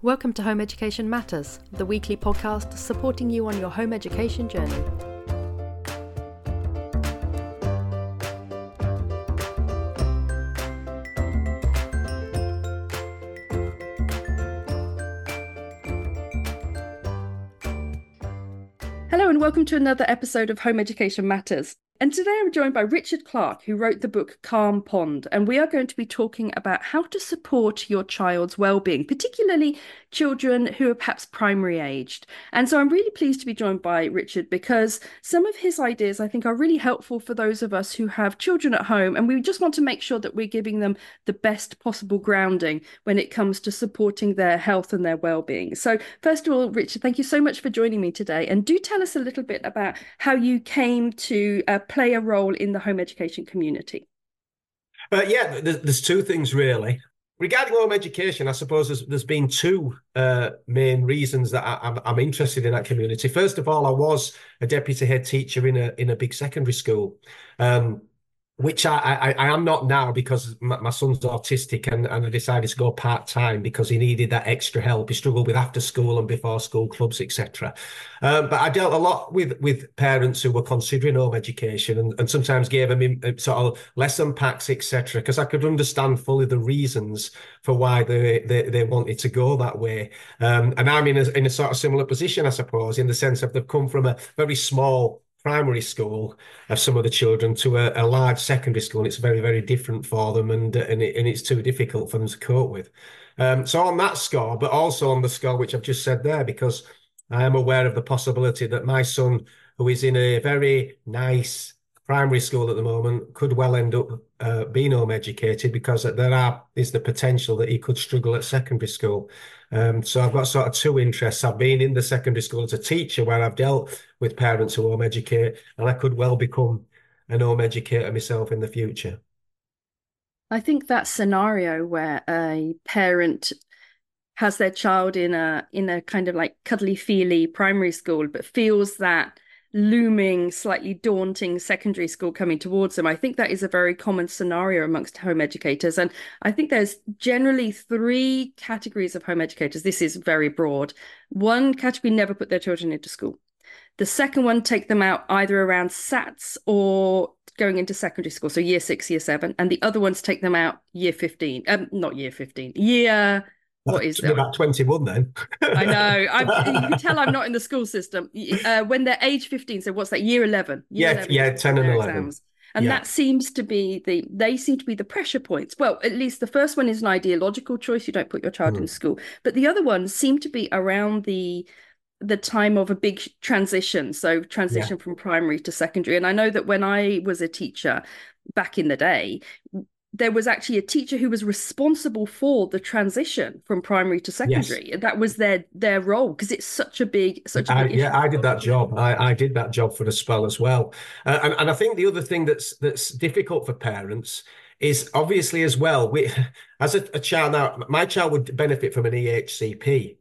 Welcome to Home Education Matters, the weekly podcast supporting you on your home education journey. Hello, and welcome to another episode of Home Education Matters. And today I'm joined by Richard Clarke, who wrote the book Calm Pond. And we are going to be talking about how to support your child's well-being, particularly children who are perhaps primary aged. And so I'm really pleased to be joined by Richard because some of his ideas I think are really helpful for those of us who have children at home. And we just want to make sure that we're giving them the best possible grounding when it comes to supporting their health and their well-being. So first of all, Richard, thank you so much for joining me today. And do tell us a little bit about how you came to uh, play a role in the home education community? Uh, yeah, there's, there's, two things really. Regarding home education, I suppose there's, there's been two uh, main reasons that I, am interested in that community. First of all, I was a deputy head teacher in a in a big secondary school. Um, which I, I, I am not now because my, my, son's autistic and, and I decided to go part time because he needed that extra help. He struggled with after school and before school clubs, etc. Um, but I dealt a lot with with parents who were considering home education and, and sometimes gave them uh, sort of lesson packs, etc. Because I could understand fully the reasons for why they they, they wanted to go that way. Um, and I'm in a in a sort of similar position, I suppose, in the sense of they've come from a very small primary school of some of the children to a, a, large secondary school, and it's very, very different for them, and and, it, and it's too difficult for them to cope with. Um, so on that score, but also on the score which I've just said there, because I am aware of the possibility that my son, who is in a very nice primary school at the moment, could well end up uh, being home educated because there are is the potential that he could struggle at secondary school. Um, so I've got sort of two interests. I've been in the secondary school as a teacher where I've dealt with parents who home educate, and I could well become an home educator myself in the future. I think that scenario where a parent has their child in a in a kind of like cuddly feely primary school, but feels that looming, slightly daunting secondary school coming towards them. I think that is a very common scenario amongst home educators. And I think there's generally three categories of home educators. This is very broad. One category never put their children into school. The second one take them out either around SATs or going into secondary school, so year six, year seven, and the other ones take them out year 15, um, not year 15, year what is it? About 21 then. I know. I'm, you can tell I'm not in the school system. Uh, when they're age 15, so what's that, year 11? Year yeah, 11, yeah, 10 and 11. Exams. And yeah. that seems to be the, they seem to be the pressure points. Well, at least the first one is an ideological choice. You don't put your child mm. in school. But the other ones seem to be around the, the time of a big transition so transition yeah. from primary to secondary and i know that when i was a teacher back in the day there was actually a teacher who was responsible for the transition from primary to secondary. Yes. That was their their role because it's such a big such a big I, yeah. I did that job. I, I did that job for a spell as well. Uh, and and I think the other thing that's that's difficult for parents is obviously as well. We as a, a child now, my child would benefit from an EHCP.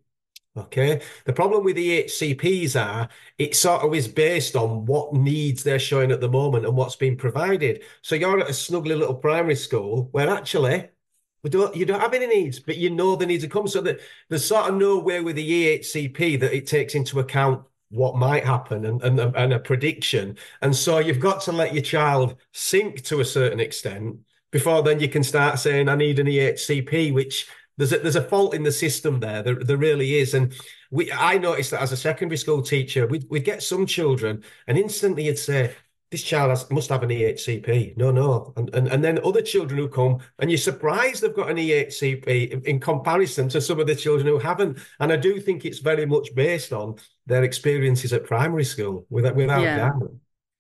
Okay. The problem with the HCPs are it sort of is based on what needs they're showing at the moment and what's being provided. So you're at a snuggly little primary school where actually we don't you don't have any needs, but you know the needs are coming. So that there's sort of no way with the EHCP that it takes into account what might happen and, and, and a prediction. And so you've got to let your child sink to a certain extent before then you can start saying, I need an EHCP, which there's a, there's a fault in the system there. There, there really is. And we, I noticed that as a secondary school teacher, we'd, we'd get some children and instantly you'd say, this child has, must have an EHCP. No, no. And, and and then other children who come and you're surprised they've got an EHCP in, in comparison to some of the children who haven't. And I do think it's very much based on their experiences at primary school, without, without yeah. doubt.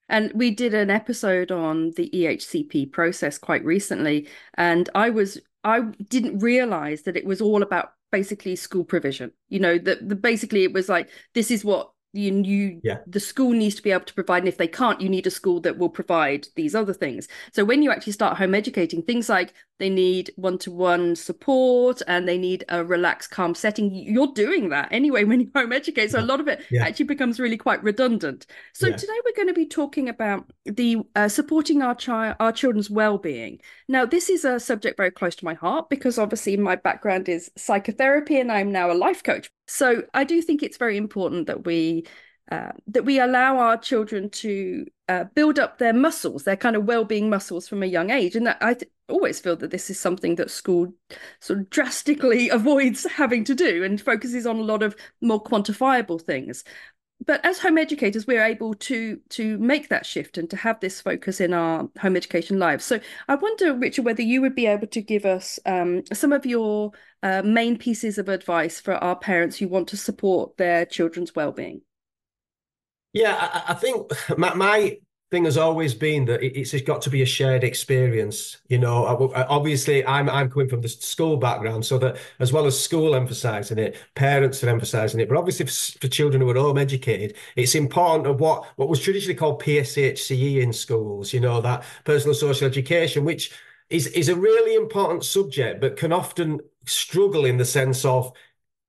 And we did an episode on the EHCP process quite recently. And I was I didn't realize that it was all about basically school provision. You know, that basically it was like this is what You, you yeah. the school needs to be able to provide, and if they can't, you need a school that will provide these other things. So when you actually start home educating, things like they need one-to-one support and they need a relaxed, calm setting. You're doing that anyway when you home educate. So a lot of it yeah. actually becomes really quite redundant. So yeah. today we're going to be talking about the uh, supporting our child, our children's well-being. Now, this is a subject very close to my heart because obviously my background is psychotherapy and I'm now a life coach. So I do think it's very important that we uh, that we allow our children to uh, build up their muscles, their kind of well-being muscles from a young age. And that I th- always feel that this is something that school sort of drastically avoids having to do and focuses on a lot of more quantifiable things but as home educators we're able to to make that shift and to have this focus in our home education lives. So i wonder richard whether you would be able to give us um, some of your uh, main pieces of advice for our parents who want to support their children's well-being. Yeah i, I think my, my thing has always been that it's got to be a shared experience. You know, obviously, I'm I'm coming from the school background, so that as well as school emphasising it, parents are emphasising it. But obviously, for, children who are home educated, it's important of what what was traditionally called PSHCE in schools. You know, that personal social education, which is is a really important subject, but can often struggle in the sense of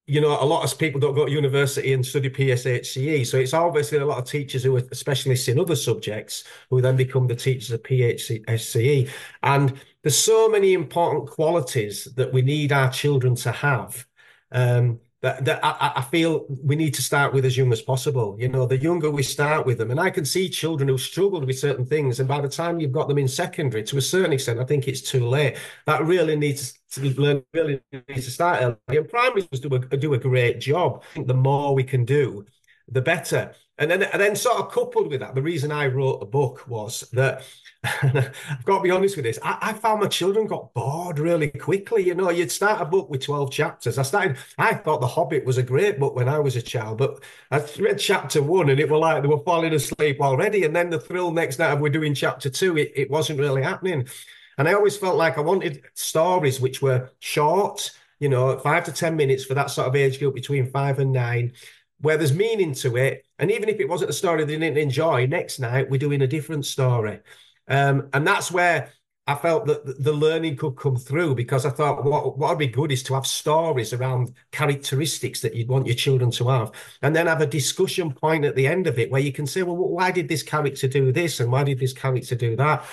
you know, a lot of people don't go to university and study PSHCE. So it's obviously a lot of teachers who are specialists in other subjects who then become the teachers of PSHCE. And there's so many important qualities that we need our children to have. Um, that, that I, I, feel we need to start with as young as possible. You know, the younger we start with them, and I can see children who struggled with certain things, and by the time you've got them in secondary, to a certain extent, I think it's too late. That really needs to learn, really needs to start early. And primary schools do a, do a great job. I think the more we can do, the better. And then, and then sort of coupled with that, the reason I wrote the book was that I've got to be honest with this. I, I, found my children got bored really quickly. You know, you'd start a book with 12 chapters. I started, I thought The Hobbit was a great book when I was a child, but I read chapter one and it was like they were falling asleep already. And then the thrill next night of we're doing chapter two, it, it wasn't really happening. And I always felt like I wanted stories which were short, you know, five to 10 minutes for that sort of age group between five and nine where there's meaning to it. And even if it wasn't a story they didn't enjoy, next night we're doing a different story. Um, and that's where I felt that the learning could come through because I thought what what would be good is to have stories around characteristics that you'd want your children to have, and then have a discussion point at the end of it where you can say, well, why did this character do this and why did this character do that?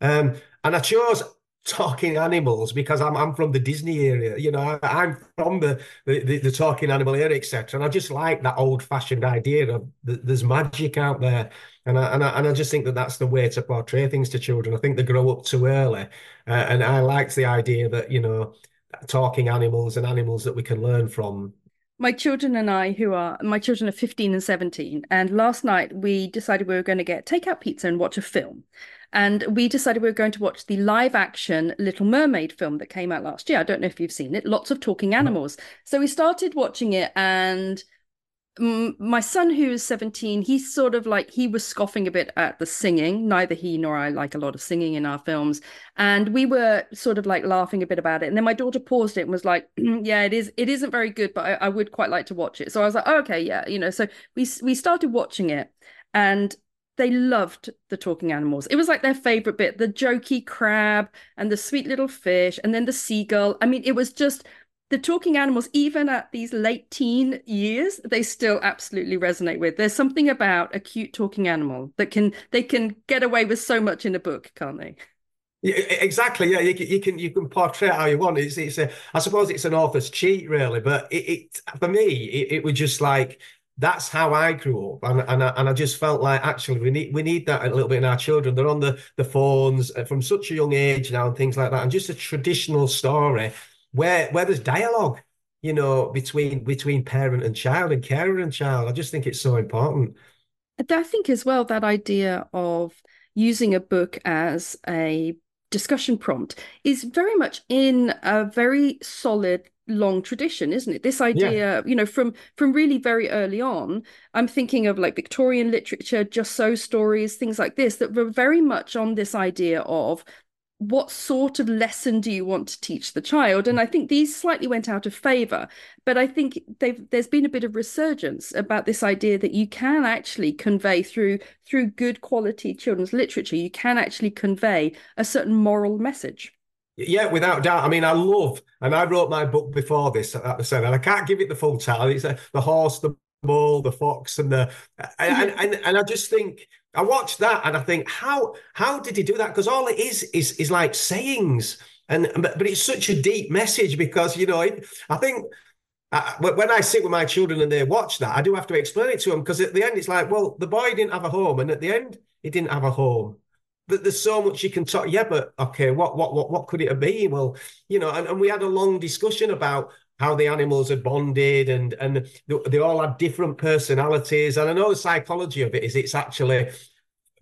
Um, and I chose talking animals because I'm I'm from the Disney area. You know, I, am from the, the, the talking animal area, etc. And I just like that old fashioned idea of the, there's magic out there, and I, and I and I just think that that's the way to portray things to children. I think they grow up too early, uh, and I liked the idea that you know talking animals and animals that we can learn from my children and I, who are my children are 15 and 17, and last night we decided we were going to get takeout pizza and watch a film. And we decided we were going to watch the live action Little Mermaid film that came out last year. I don't know if you've seen it, lots of talking animals. So we started watching it, and my son who is 17 he's sort of like he was scoffing a bit at the singing. Neither he nor i like a lot of singing in our films. And we were sort of like laughing a bit about it. And then my daughter paused it and was like yeah it is it isn't very good but I, I would quite like to watch it. So i was like oh, okay yeah you know. So we we started watching it and they loved the talking animals. It was like their favorite bit the jokey crab and the sweet little fish, and then the seagull. I mean, it was just the talking animals, even at these late teen years, they still absolutely resonate with. There's something about a cute talking animal that can they can get away with so much in a book, can't they? Yeah, exactly. Yeah, you, you, can you can portray it how you want. It's it's a, I suppose it's an author's cheat, really. But it, it for me, it, it was just like that's how I grew up, and and I, and I just felt like actually we need we need that a little bit in our children. They're on the the phones uh, from such a young age now, and things like that, and just a traditional story where where there's dialogue, you know, between between parent and child and carer and child. I just think it's so important. I think as well that idea of using a book as a discussion prompt is very much in a very solid long tradition isn't it this idea yeah. you know from from really very early on i'm thinking of like victorian literature just so stories things like this that were very much on this idea of what sort of lesson do you want to teach the child and i think these slightly went out of favor but i think there's been a bit of resurgence about this idea that you can actually convey through through good quality children's literature you can actually convey a certain moral message yeah, without doubt. I mean, I love, and I wrote my book before this, I said, and I can't give it the full title. It's uh, the horse, the bull, the fox, and the, and, and, and I just think I watched that and I think how how did he do that? Because all it is is is like sayings, and but, but it's such a deep message because you know I think uh, when I sit with my children and they watch that, I do have to explain it to them because at the end it's like, well, the boy didn't have a home, and at the end he didn't have a home. But there's so much you can talk. Yeah, but okay, what what what what could it have been? Well, you know, and, and we had a long discussion about how the animals had bonded and and they all had different personalities. And I know the psychology of it is it's actually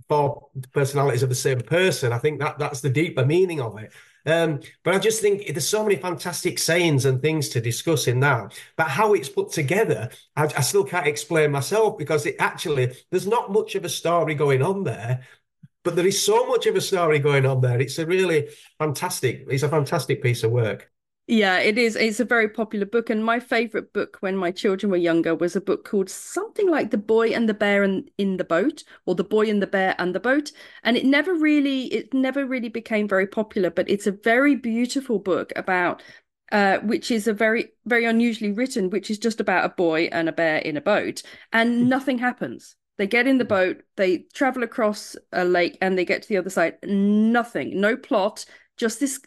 four personalities of the same person. I think that that's the deeper meaning of it. Um, but I just think there's so many fantastic sayings and things to discuss in that. But how it's put together, I, I still can't explain myself because it actually there's not much of a story going on there. But there is so much of a story going on there. It's a really fantastic, it's a fantastic piece of work. Yeah, it is. It's a very popular book. And my favorite book when my children were younger was a book called something like The Boy and the Bear and in the Boat or The Boy and the Bear and the Boat. And it never really, it never really became very popular, but it's a very beautiful book about uh, which is a very, very unusually written, which is just about a boy and a bear in a boat, and hmm. nothing happens. They get in the boat, they travel across a lake, and they get to the other side. Nothing, no plot, just this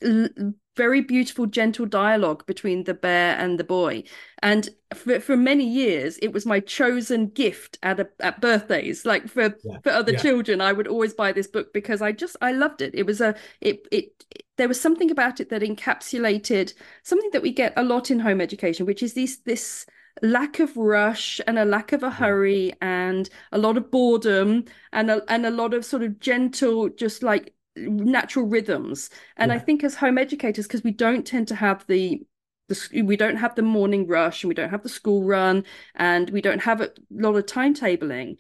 very beautiful, gentle dialogue between the bear and the boy. And for, for many years, it was my chosen gift at a, at birthdays. Like for yeah. for other yeah. children, I would always buy this book because I just I loved it. It was a it, it it there was something about it that encapsulated something that we get a lot in home education, which is these this lack of rush and a lack of a hurry and a lot of boredom and a, and a lot of sort of gentle just like natural rhythms. And yeah. I think as home educators, because we don't tend to have the the, we don't have the morning rush and we don't have the school run and we don't have a lot of timetabling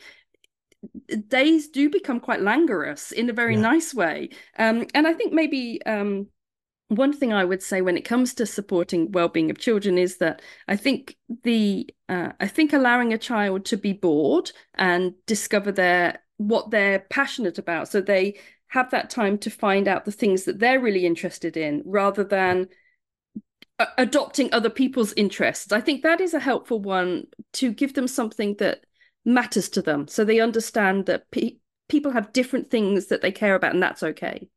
days do become quite languorous in a very yeah. nice way um, and i think maybe um, one thing i would say when it comes to supporting well-being of children is that i think the uh, i think allowing a child to be bored and discover their what they're passionate about so they have that time to find out the things that they're really interested in rather than adopting other people's interests. I think that is a helpful one to give them something that matters to them so they understand that pe- people have different things that they care about and that's okay.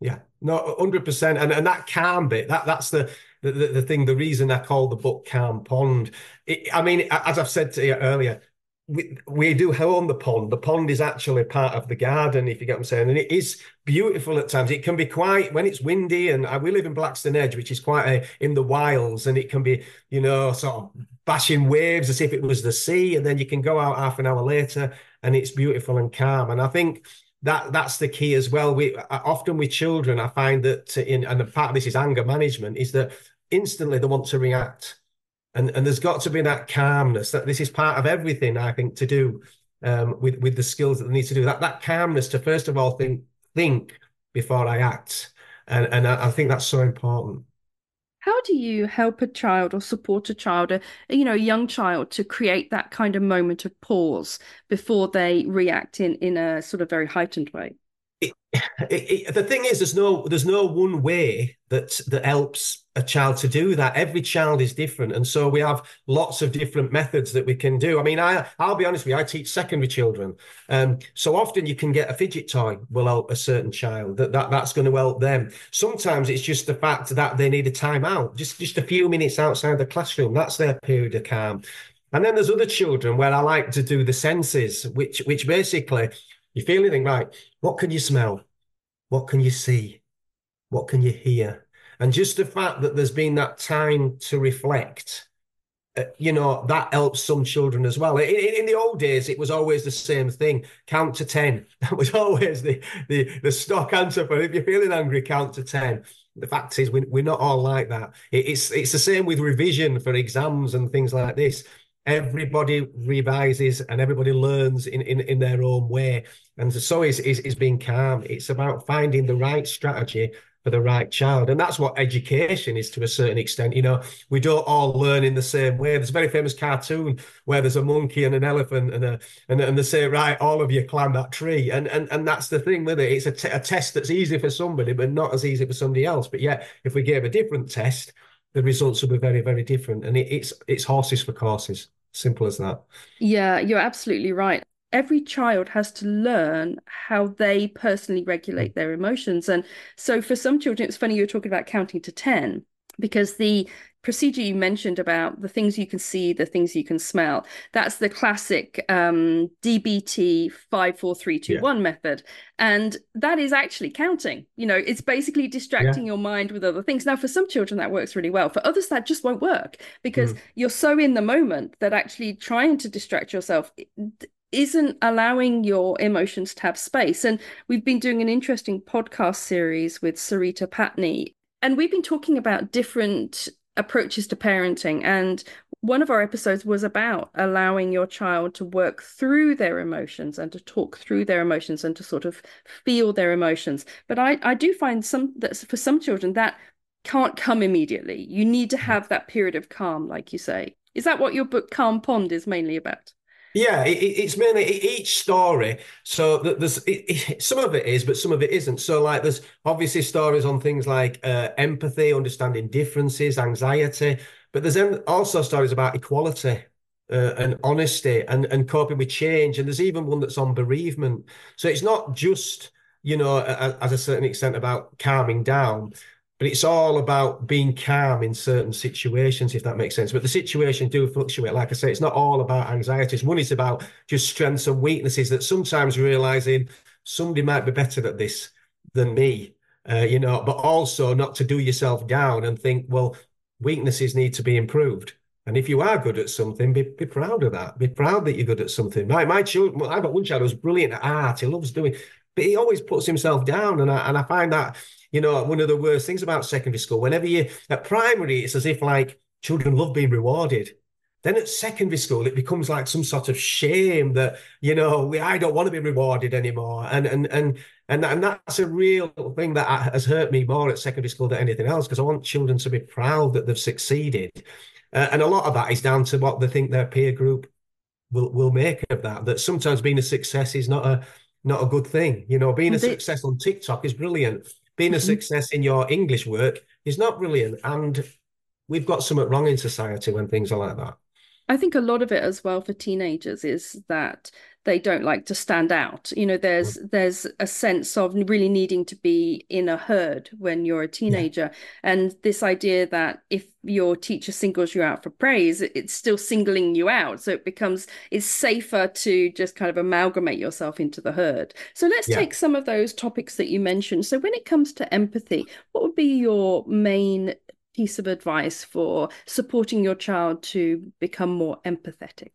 Yeah, no, 100%. And, and that calm bit, that that's the, the, the thing, the reason I call the book Calm Pond. It, I mean, as I've said to you earlier, we, we do own the pond. The pond is actually part of the garden, if you get what I'm saying. And it is beautiful at times. It can be quite, when it's windy, and I, we live in Blackstone Edge, which is quite a, in the wilds, and it can be, you know, sort of bashing waves as if it was the sea. And then you can go out half an hour later and it's beautiful and calm. And I think that that's the key as well. We uh, often with children, I find that in, and the part of this is anger management, is that instantly they want to react and and there's got to be that calmness that this is part of everything I think to do um, with with the skills that they need to do that that calmness to first of all think think before I act, and and I, I think that's so important. How do you help a child or support a child, a, you know, a young child, to create that kind of moment of pause before they react in in a sort of very heightened way? It, it, the thing is, there's no there's no one way that that helps a child to do that. Every child is different, and so we have lots of different methods that we can do. I mean, I I'll be honest with you, I teach secondary children, um, so often you can get a fidget toy will help a certain child. That, that that's going to help them. Sometimes it's just the fact that they need a timeout, just just a few minutes outside the classroom. That's their period of calm. And then there's other children where I like to do the senses, which which basically you feel anything right? What can you smell? What can you see? What can you hear? And just the fact that there's been that time to reflect, uh, you know, that helps some children as well. In, in, the old days, it was always the same thing: count to ten. That was always the the, the stock answer for if you're feeling angry, count to ten. The fact is, we, we're not all like that. It, it's it's the same with revision for exams and things like this everybody revises and everybody learns in, in, in their own way. And so is, is, is being calm. It's about finding the right strategy for the right child. And that's what education is to a certain extent. You know, we don't all learn in the same way. There's a very famous cartoon where there's a monkey and an elephant and a and, and they say, right, all of you climb that tree. And and and that's the thing with it. It's a, t- a test that's easy for somebody, but not as easy for somebody else. But yet, if we gave a different test, the results will be very, very different. And it, it's it's horses for courses. Simple as that. Yeah, you're absolutely right every child has to learn how they personally regulate their emotions. And so for some children, it's funny you were talking about counting to 10 because the procedure you mentioned about the things you can see, the things you can smell, that's the classic um, DBT 54321 yeah. method. And that is actually counting. You know, it's basically distracting yeah. your mind with other things. Now, for some children, that works really well. For others, that just won't work because mm. you're so in the moment that actually trying to distract yourself isn't allowing your emotions to have space. And we've been doing an interesting podcast series with Sarita Patney, and we've been talking about different approaches to parenting. And one of our episodes was about allowing your child to work through their emotions and to talk through their emotions and to sort of feel their emotions. But I, I do find some that for some children that can't come immediately. You need to mm-hmm. have that period of calm, like you say. Is that what your book Calm Pond is mainly about? Yeah, it, it's mainly each story. So there's it, some of it is, but some of it isn't. So like there's obviously stories on things like uh, empathy, understanding differences, anxiety, but there's also stories about equality. Uh, and honesty and, and coping with change. And there's even one that's on bereavement. So it's not just, you know, as a certain extent about calming down, but it's all about being calm in certain situations, if that makes sense. But the situation do fluctuate. Like I say, it's not all about anxieties. One is about just strengths and weaknesses that sometimes realizing somebody might be better at this than me, uh, you know, but also not to do yourself down and think, well, weaknesses need to be improved. And if you are good at something, be, be proud of that. Be proud that you're good at something. My, my children, well, I've got one child who's brilliant at art. He loves doing, but he always puts himself down. And I, and I find that you know, one of the worst things about secondary school, whenever you at primary, it's as if like children love being rewarded. Then at secondary school, it becomes like some sort of shame that you know we, I don't want to be rewarded anymore, and and and and and that's a real thing that has hurt me more at secondary school than anything else because I want children to be proud that they've succeeded, uh, and a lot of that is down to what they think their peer group will will make of that. That sometimes being a success is not a not a good thing. You know, being a success on TikTok is brilliant being a mm-hmm. success in your English work is not brilliant. And we've got something wrong in society when things are like that. I think a lot of it as well for teenagers is that they don't like to stand out you know there's mm. there's a sense of really needing to be in a herd when you're a teenager yeah. and this idea that if your teacher singles you out for praise it's still singling you out so it becomes it's safer to just kind of amalgamate yourself into the herd so let's yeah. take some of those topics that you mentioned so when it comes to empathy what would be your main piece of advice for supporting your child to become more empathetic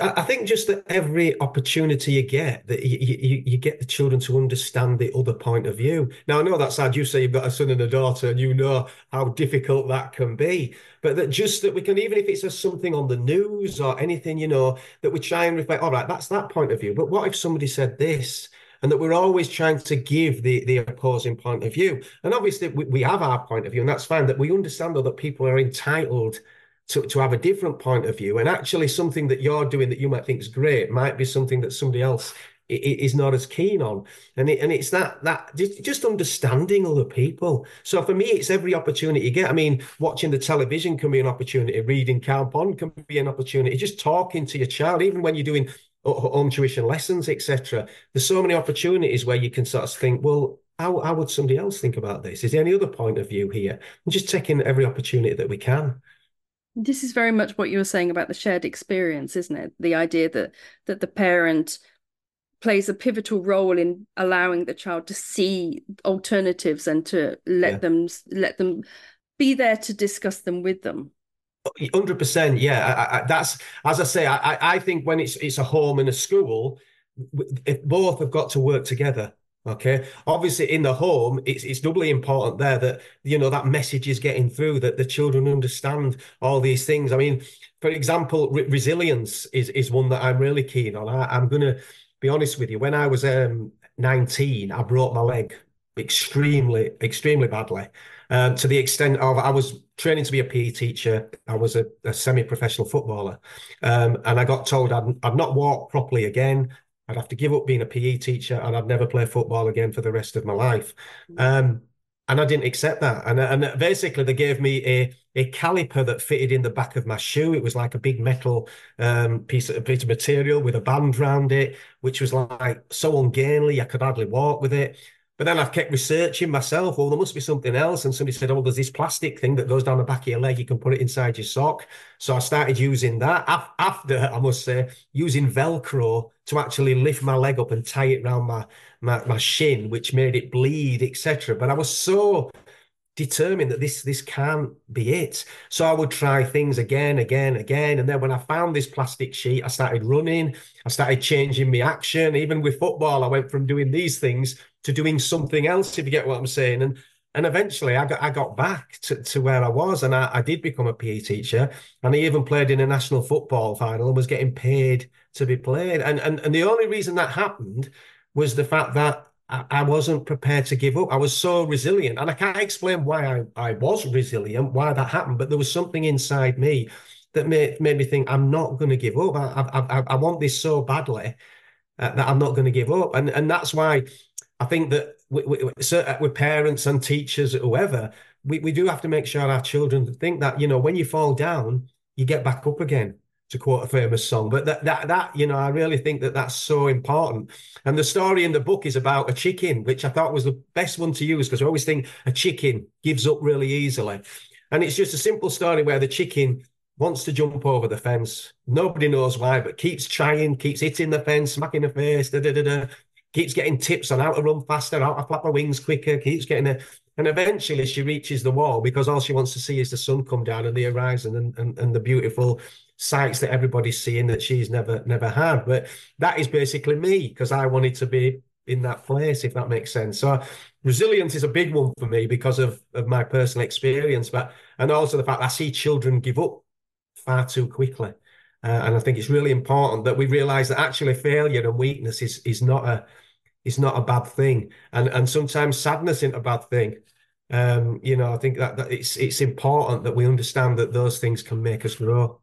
I think just that every opportunity you get, that you, you, you, get the children to understand the other point of view. Now, I know that's sad. You say you've got a son and a daughter, and you know how difficult that can be. But that just that we can, even if it's something on the news or anything, you know, that we try and reflect. All right, that's that point of view. But what if somebody said this? And that we're always trying to give the the opposing point of view. And obviously, we, we have our point of view, and that's fine. That we understand though that people are entitled to, to have a different point of view. And actually, something that you're doing that you might think is great might be something that somebody else is not as keen on and it, and it's that that just, understanding other people so for me it's every opportunity you get i mean watching the television can be an opportunity reading Calm Pond can be an opportunity just talking to your child even when you're doing home tuition lessons etc there's so many opportunities where you can sort of think well how, how would somebody else think about this? Is there any other point of view here? And just taking every opportunity that we can. This is very much what you were saying about the shared experience isn't it? The idea that that the parent plays a pivotal role in allowing the child to see alternatives and to let yeah. them let them be there to discuss them with them Hundred percent, yeah. I, I, that's as I say. I, I think when it's it's a home and a school, both have got to work together. Okay. Obviously, in the home, it's it's doubly important there that you know that message is getting through, that the children understand all these things. I mean, for example, re- resilience is is one that I'm really keen on. I, am to be honest with you. When I was um, 19, I broke my leg. extremely, extremely badly. Um, to the extent of I was training to be a PE teacher. I was a, a semi-professional footballer, um, and I got told I'd, I'd not walk properly again. I'd have to give up being a PE teacher, and I'd never play football again for the rest of my life. Um, and I didn't accept that. And and basically, they gave me a a caliper that fitted in the back of my shoe. It was like a big metal um, piece of piece of material with a band around it, which was like so ungainly I could hardly walk with it. But then I kept researching myself. Well, there must be something else. And somebody said, Oh, there's this plastic thing that goes down the back of your leg. You can put it inside your sock. So I started using that. After, I must say, using Velcro to actually lift my leg up and tie it around my, my, my shin, which made it bleed, etc. But I was so determined that this this can't be it. So I would try things again, again, again. And then when I found this plastic sheet, I started running. I started changing my action. Even with football, I went from doing these things to doing something else, if you get what I'm saying. And and eventually I got I got back to, to where I was and I, I did become a PE teacher. And I even played in a national football final and was getting paid to be played. And and, and the only reason that happened was the fact that I, wasn't prepared to give up. I was so resilient, and I can't explain why I, I was resilient, why that happened, but there was something inside me that made made me think I'm not going to give up. I, I, I, I want this so badly uh, that I'm not going to give up, and and that's why I think that with, with, uh, with parents and teachers, whoever, we, we do have to make sure our children think that you know when you fall down, you get back up again to quote a famous song. But that that that you know, I really think that that's so important. And the story in the book is about a chicken, which I thought was the best one to use because I always think a chicken gives up really easily, and it's just a simple story where the chicken wants to jump over the fence. Nobody knows why, but keeps trying, keeps hitting the fence, smacking the face, da, da, da, da, keeps getting tips on how to run faster, how to flap her wings quicker, keeps getting a and eventually she reaches the wall because all she wants to see is the sun come down and the horizon and, and, and the beautiful sights that everybody's seeing that she's never never had. But that is basically me because I wanted to be in that place, if that makes sense. So resilience is a big one for me because of, of my personal experience, but and also the fact I see children give up far too quickly. Uh, and I think it's really important that we realize that actually failure and weakness is is not a is not a bad thing. And and sometimes sadness isn't a bad thing. Um, you know, I think that, that it's it's important that we understand that those things can make us grow.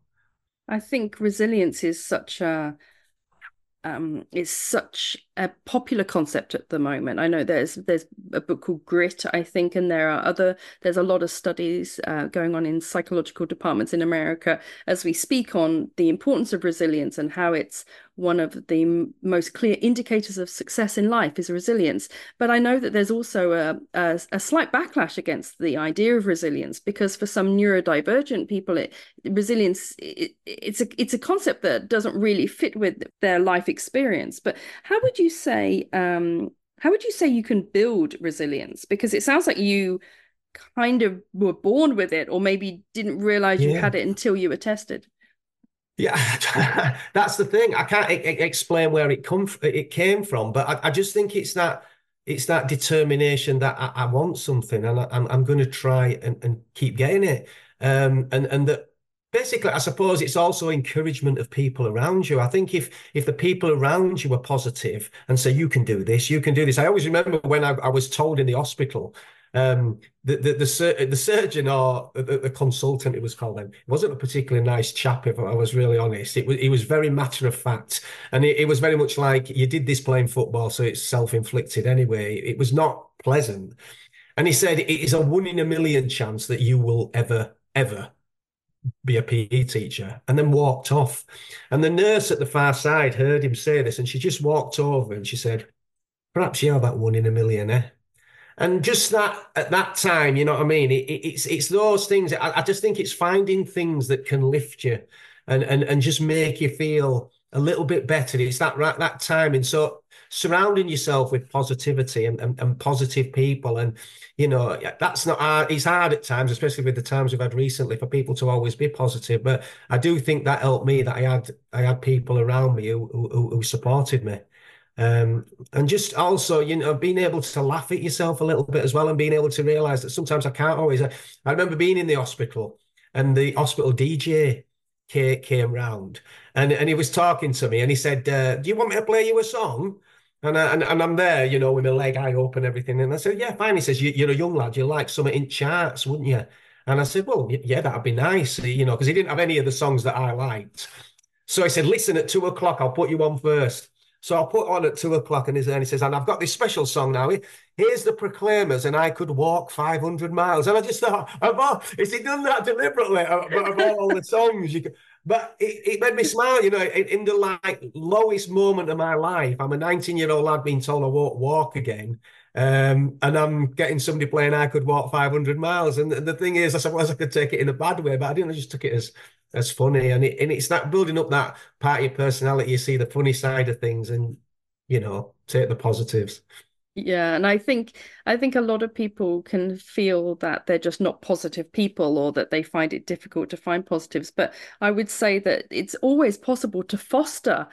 I think resilience is such a um, is such a popular concept at the moment. I know there's there's a book called Grit, I think, and there are other there's a lot of studies uh, going on in psychological departments in America as we speak on the importance of resilience and how it's one of the most clear indicators of success in life is resilience. But I know that there's also a, a, a slight backlash against the idea of resilience because for some neurodivergent people, it, resilience it, it's a it's a concept that doesn't really fit with their life experience. But how would you say um, how would you say you can build resilience? Because it sounds like you kind of were born with it, or maybe didn't realize yeah. you had it until you were tested. Yeah, that's the thing. I can't explain where it come it came from, but I, I, just think it's that it's that determination that I, I want something and I, am I'm, I'm going to try and, and keep getting it. Um, and and that basically, I suppose it's also encouragement of people around you. I think if if the people around you are positive and say you can do this, you can do this. I always remember when I, I was told in the hospital, um, the, the the, the surgeon or the, the, consultant, it was called then, wasn't a particularly nice chap. If I was really honest, it was he was very matter of fact, and it, it was very much like you did this playing football, so it's self inflicted anyway. It was not pleasant. And he said, it is a one in a million chance that you will ever, ever be a PE teacher, and then walked off. And the nurse at the far side heard him say this, and she just walked over and she said, "Perhaps you're that one in a million, eh?" And just that at that time, you know what I mean? It, it, it's it's those things. I, I just think it's finding things that can lift you, and and and just make you feel a little bit better. It's that right that timing. So surrounding yourself with positivity and, and, and positive people. And, you know, that's not hard. It's hard at times, especially with the times we've had recently for people to always be positive. But I do think that helped me that I had, I had people around me who, who, who supported me. Um, and just also, you know, being able to laugh at yourself a little bit as well and being able to realize that sometimes I can't always. I, I remember being in the hospital and the hospital DJ came, came round and, and he was talking to me and he said, uh, Do you want me to play you a song? And, I, and and I'm there, you know, with my leg high up and everything. And I said, yeah, fine. He says, you, are a young lad. You like something in charts, wouldn't you? And I said, well, yeah, that'd be nice, you know, because he didn't have any of the songs that I liked. So he said, listen, at two o'clock, I'll put you on first. So I'll put on at two o'clock, and he says, and I've got this special song now. Here's the Proclaimers, and I could walk 500 miles. And I just thought, all, is he done that deliberately? Of, of all the songs you could, but it, it, made me smile, you know, in, in, the like lowest moment of my life. I'm a 19 year old lad being told I won't walk again. Um, and I'm getting somebody playing I could walk 500 miles. And the, the thing is, I suppose I could take it in a bad way, but I didn't I just took it as as funny. And it, and it's that building up that part of your personality. You see the funny side of things and, you know, take the positives. Yeah, and I think I think a lot of people can feel that they're just not positive people or that they find it difficult to find positives. But I would say that it's always possible to foster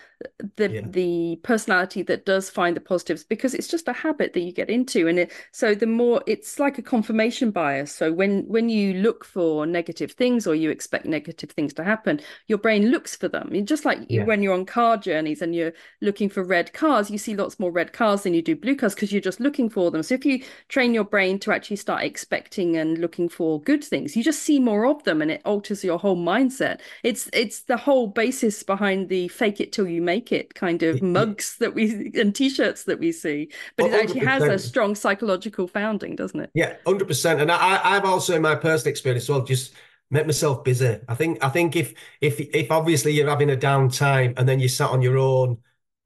the yeah. the personality that does find the positives because it's just a habit that you get into. And it, so the more it's like a confirmation bias. So when when you look for negative things or you expect negative things to happen, your brain looks for them. Just like yeah. when you're on car journeys and you're looking for red cars, you see lots more red cars than you do blue cars because you're just looking for them. So if you train your brain to actually start expecting and looking for good things, you just see more of them and it alters your whole mindset. It's it's the whole basis behind the fake it till you make it kind of mugs that we and t-shirts that we see. But it actually 100%. has a oh, strong psychological founding, doesn't it? Yeah, hundred percent. And I, I've also in my personal experience as well, just make myself busy. I think I think if if if obviously you're having a downtime and then you sat on your own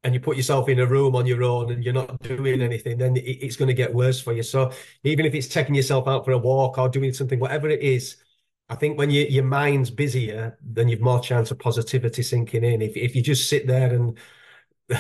and you put yourself in a room on your own and you're not doing anything, then it's going to get worse for you. So even if it's taking yourself out for a walk or doing something, whatever it is, I think when you, your mind's busier, then you've more chance of positivity sinking in. If if you just sit there and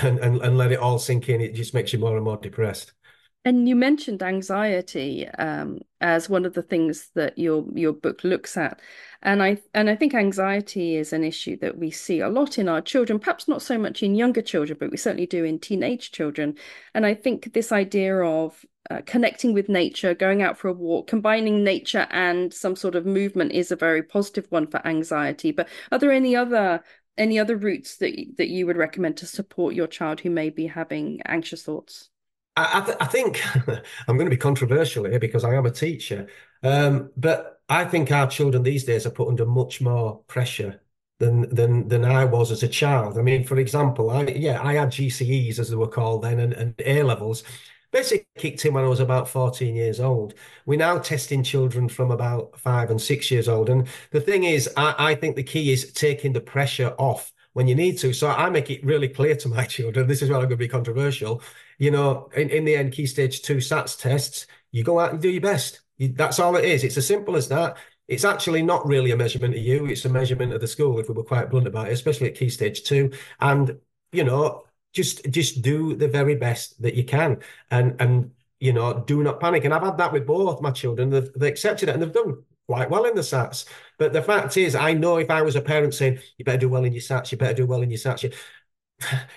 and, and, and let it all sink in, it just makes you more and more depressed. And you mentioned anxiety um, as one of the things that your your book looks at, and I and I think anxiety is an issue that we see a lot in our children, perhaps not so much in younger children, but we certainly do in teenage children. And I think this idea of uh, connecting with nature, going out for a walk, combining nature and some sort of movement is a very positive one for anxiety. But are there any other any other routes that that you would recommend to support your child who may be having anxious thoughts? I, th- I think I'm going to be controversial here because I am a teacher, um, but I think our children these days are put under much more pressure than than than I was as a child. I mean, for example, I yeah, I had GCEs as they were called then, and, and A levels. Basically, kicked in when I was about 14 years old. We're now testing children from about five and six years old. And the thing is, I, I think the key is taking the pressure off when you need to. So I make it really clear to my children. This is where I'm going to be controversial you know, in, in the end, key stage two SATs tests, you go out and do your best. You, that's all it is. It's as simple as that. It's actually not really a measurement of you. It's a measurement of the school, if we were quite blunt about it, especially at key stage two. And, you know, just just do the very best that you can. And and you know, do not panic. And I've had that with both my children. They've, they accepted it and they've done quite well in the SATs. But the fact is, I know if I was a parent saying, you better do well in your SATs, you better do well in your SATs,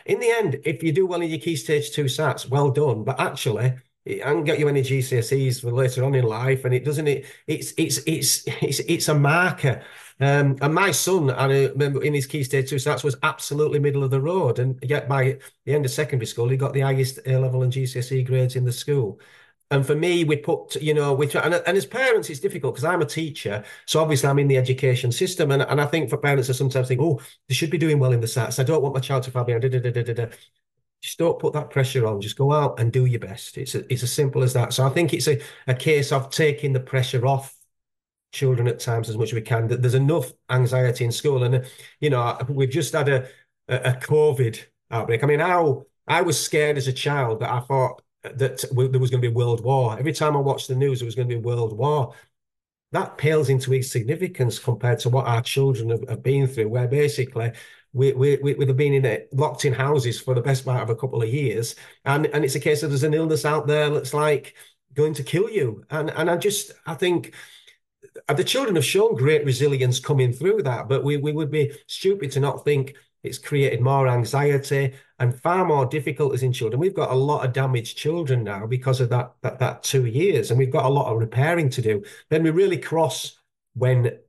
in the end, if you do well in your key stage two SATs, well done. But actually, it can get you any GCSEs for later on in life, and it doesn't. It it's it's it's it's it's a marker. Um, and my son, remember in his key stage two SATs, was absolutely middle of the road, and yet by the end of secondary school, he got the highest A level and GCSE grades in the school. And for me, we put, you know, we try, and, and as parents, it's difficult because I'm a teacher. So obviously I'm in the education system. And, and I think for parents to sometimes think, oh, they should be doing well in the SATs. I don't want my child to fall behind. Da, da, da, Just don't put that pressure on. Just go out and do your best. It's a, it's as simple as that. So I think it's a, a case of taking the pressure off children at times as much as we can. That there's enough anxiety in school. And, you know, we've just had a, a, a COVID outbreak. I mean, how I was scared as a child that I thought that there was going to be a world war. Every time I watched the news, there was going to be a world war. That pales into insignificance compared to what our children have, have been through, where basically we, we, we, we've been in it, locked in houses for the best part of a couple of years. And, and it's a case of there's an illness out there that's like going to kill you. And, and I just, I think uh, the children have shown great resilience coming through that, but we, we would be stupid to not think it's created more anxiety and far more difficulties in children. We've got a lot of damaged children now because of that, that, that two years, and we've got a lot of repairing to do. Then we really cross when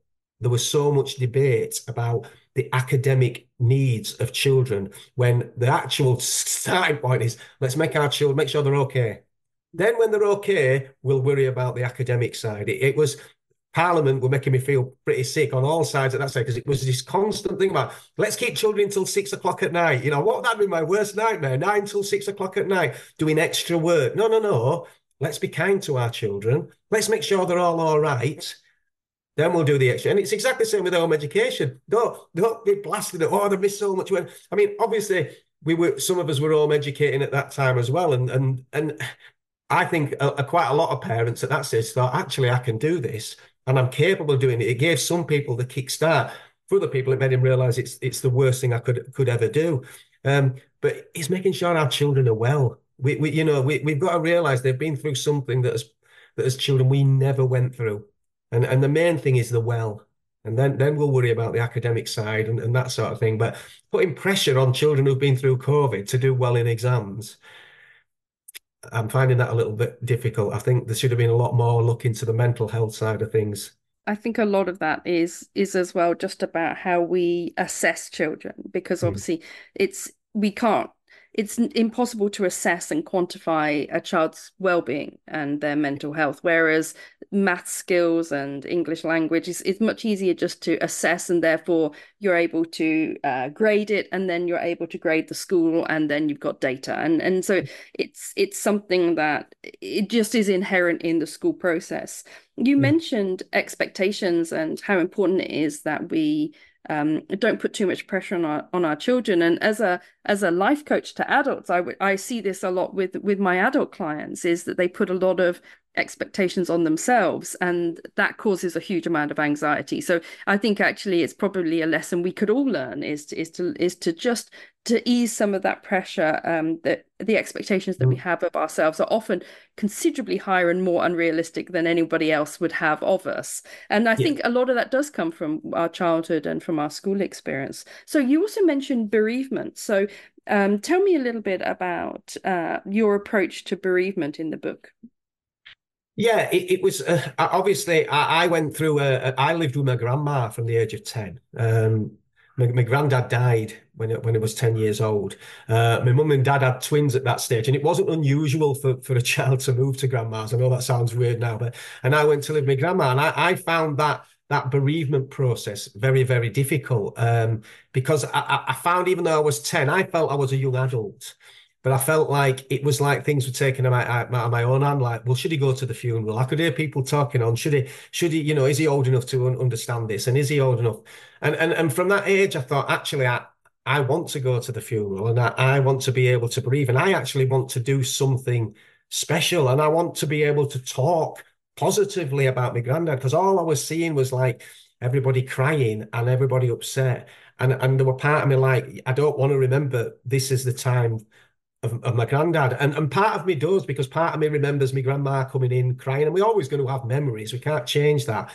there was so much debate about the academic needs of children when the actual starting point is let's make our children make sure they're okay. Then when they're okay, we'll worry about the academic side. It, it was Parliament were making me feel pretty sick on all sides at that side because it was this constant thing about let's keep children until six o'clock at night. You know, what that would be my worst nightmare? Nine till six o'clock at night, doing extra work. No, no, no. Let's be kind to our children. Let's make sure they're all all right. Then we'll do the extra. And it's exactly the same with home education. Don't don't be blasted at oh, they miss so much. When I mean, obviously, we were some of us were home educating at that time as well. And and and I think a, a, quite a lot of parents at that stage thought, actually, I can do this and I'm capable of doing it. It gave some people the kickstart. For other people, it made him realize it's it's the worst thing I could could ever do. Um, but it's making sure our children are well. We, we you know, we, we've got to realize they've been through something that as that as children we never went through. And and the main thing is the well. And then, then we'll worry about the academic side and, and that sort of thing. But putting pressure on children who've been through COVID to do well in exams, I'm finding that a little bit difficult. I think there should have been a lot more look into the mental health side of things. I think a lot of that is is as well just about how we assess children because hmm. obviously mm. it's we can't it's impossible to assess and quantify a child's well-being and their mental health whereas math skills and english language is, is much easier just to assess and therefore you're able to uh, grade it and then you're able to grade the school and then you've got data and and so it's it's something that it just is inherent in the school process you mm. mentioned expectations and how important it is that we um, don't put too much pressure on our on our children. And as a as a life coach to adults, I I see this a lot with with my adult clients is that they put a lot of expectations on themselves and that causes a huge amount of anxiety. So i think actually it's probably a lesson we could all learn is to is to is to just to ease some of that pressure um that the expectations that mm. we have of ourselves are often considerably higher and more unrealistic than anybody else would have of us. And i yeah. think a lot of that does come from our childhood and from our school experience. So you also mentioned bereavement. So um, tell me a little bit about uh, your approach to bereavement in the book yeah, it, it was uh, obviously I, I, went through. A, I lived with my grandma from the age of ten. Um, my, my granddad died when it, when it was ten years old. Uh, my mum and dad had twins at that stage, and it wasn't unusual for, for a child to move to grandma's. I know that sounds weird now, but and I went to live with my grandma, and I, I found that that bereavement process very very difficult um, because I, I found even though I was ten, I felt I was a young adult but I felt like it was like things were taken out my, my own hand. Like, well, should he go to the funeral? I could hear people talking on. Should he? Should he? You know, is he old enough to un- understand this? And is he old enough? And and and from that age, I thought actually, I I want to go to the funeral, and I, I want to be able to breathe, and I actually want to do something special, and I want to be able to talk positively about my granddad because all I was seeing was like everybody crying and everybody upset. And and there were part of me like, I don't want to remember this is the time of, of, my granddad. And, and part of me does because part of me remembers my grandma coming in crying. And we're always going to have memories. We can't change that.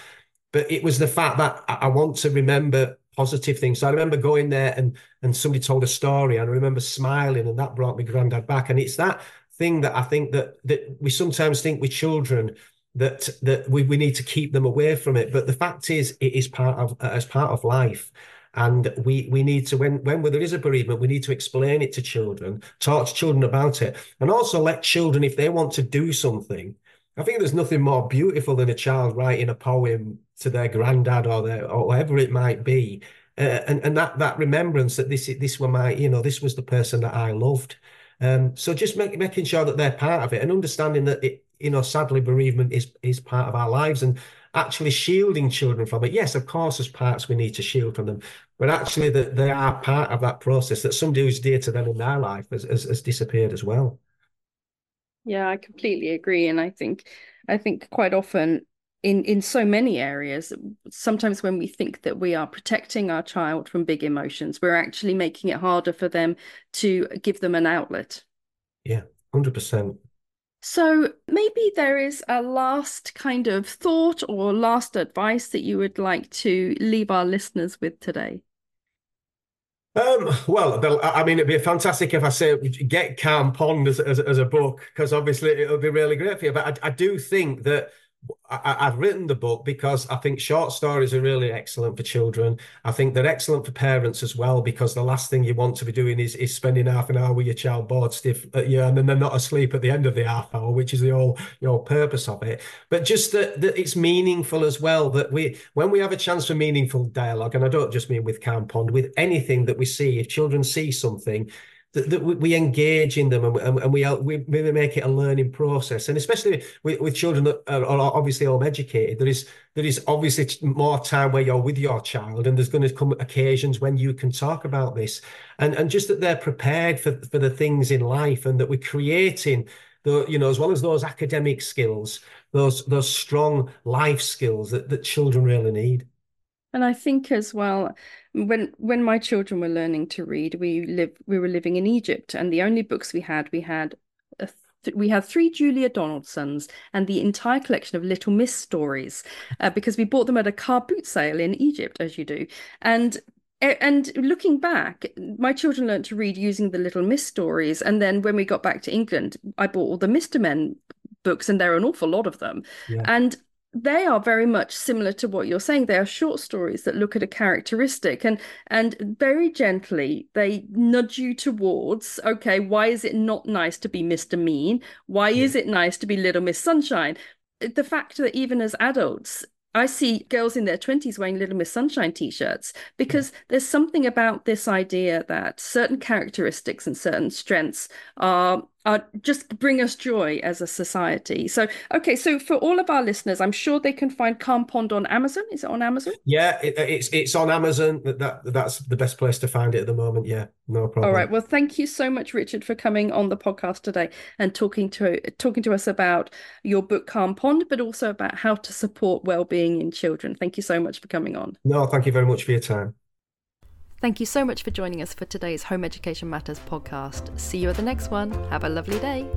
But it was the fact that I, I want to remember positive things. So I remember going there and and somebody told a story and I remember smiling and that brought my granddad back. And it's that thing that I think that that we sometimes think with children that that we, we need to keep them away from it. But the fact is it is part of as part of life. And we we need to when when there is a bereavement, we need to explain it to children, talk to children about it, and also let children, if they want to do something, I think there's nothing more beautiful than a child writing a poem to their granddad or their or whatever it might be, uh, and and that that remembrance that this this were my you know this was the person that I loved. Um, so just make, making sure that they're part of it and understanding that it you know sadly bereavement is is part of our lives and actually shielding children from it. Yes, of course, there's parts we need to shield from them, but actually that they are part of that process that somebody who's dear to them in their life has, has, has disappeared as well. Yeah, I completely agree. And I think I think quite often in in so many areas sometimes when we think that we are protecting our child from big emotions we're actually making it harder for them to give them an outlet yeah 100% so maybe there is a last kind of thought or last advice that you would like to leave our listeners with today. Um, well, I mean, it'd be fantastic if I say get Calm Pond as, as, as a book because obviously it'll be really great for you. But I, I do think that I, have written the book because I think short stories are really excellent for children. I think they're excellent for parents as well because the last thing you want to be doing is, is spending half an hour with your child bored stiff, uh, yeah, and then they're not asleep at the end of the half hour, which is the whole you purpose of it. But just that, that it's meaningful as well. That we when we have a chance for meaningful dialogue, and I don't just mean with Calm Pond, with anything that we see, if children see something that, that we engage in them and, and we, we, we make it a learning process. And especially with, with children that are, obviously home educated, there is there is obviously more time where you're with your child, and there's going to come occasions when you can talk about this, and and just that they're prepared for for the things in life, and that we're creating the you know as well as those academic skills, those those strong life skills that that children really need. And I think as well, when when my children were learning to read, we live we were living in Egypt, and the only books we had, we had th- we had three Julia Donaldsons and the entire collection of Little Miss stories, uh, because we bought them at a car boot sale in Egypt, as you do, and. And looking back, my children learned to read using the Little Miss stories. And then when we got back to England, I bought all the Mr. Men books, and there are an awful lot of them. Yeah. And they are very much similar to what you're saying. They are short stories that look at a characteristic and and very gently they nudge you towards, okay, why is it not nice to be Mr. Mean? Why yeah. is it nice to be Little Miss Sunshine? The fact that even as adults, I see girls in their 20s wearing Little Miss Sunshine t shirts hmm. because yeah. there's something about this idea that certain characteristics and certain strengths are uh, just bring us joy as a society. So, okay, so for all of our listeners, I'm sure they can find Calm Pond on Amazon. Is it on Amazon? Yeah, it, it's it's on Amazon. That that's the best place to find it at the moment. Yeah, no problem. All right. Well, thank you so much, Richard, for coming on the podcast today and talking to talking to us about your book Calm Pond, but also about how to support well-being in children. Thank you so much for coming on. No, thank you very much for your time. Thank you so much for joining us for today's Home Education Matters podcast. See you at the next one. Have a lovely day.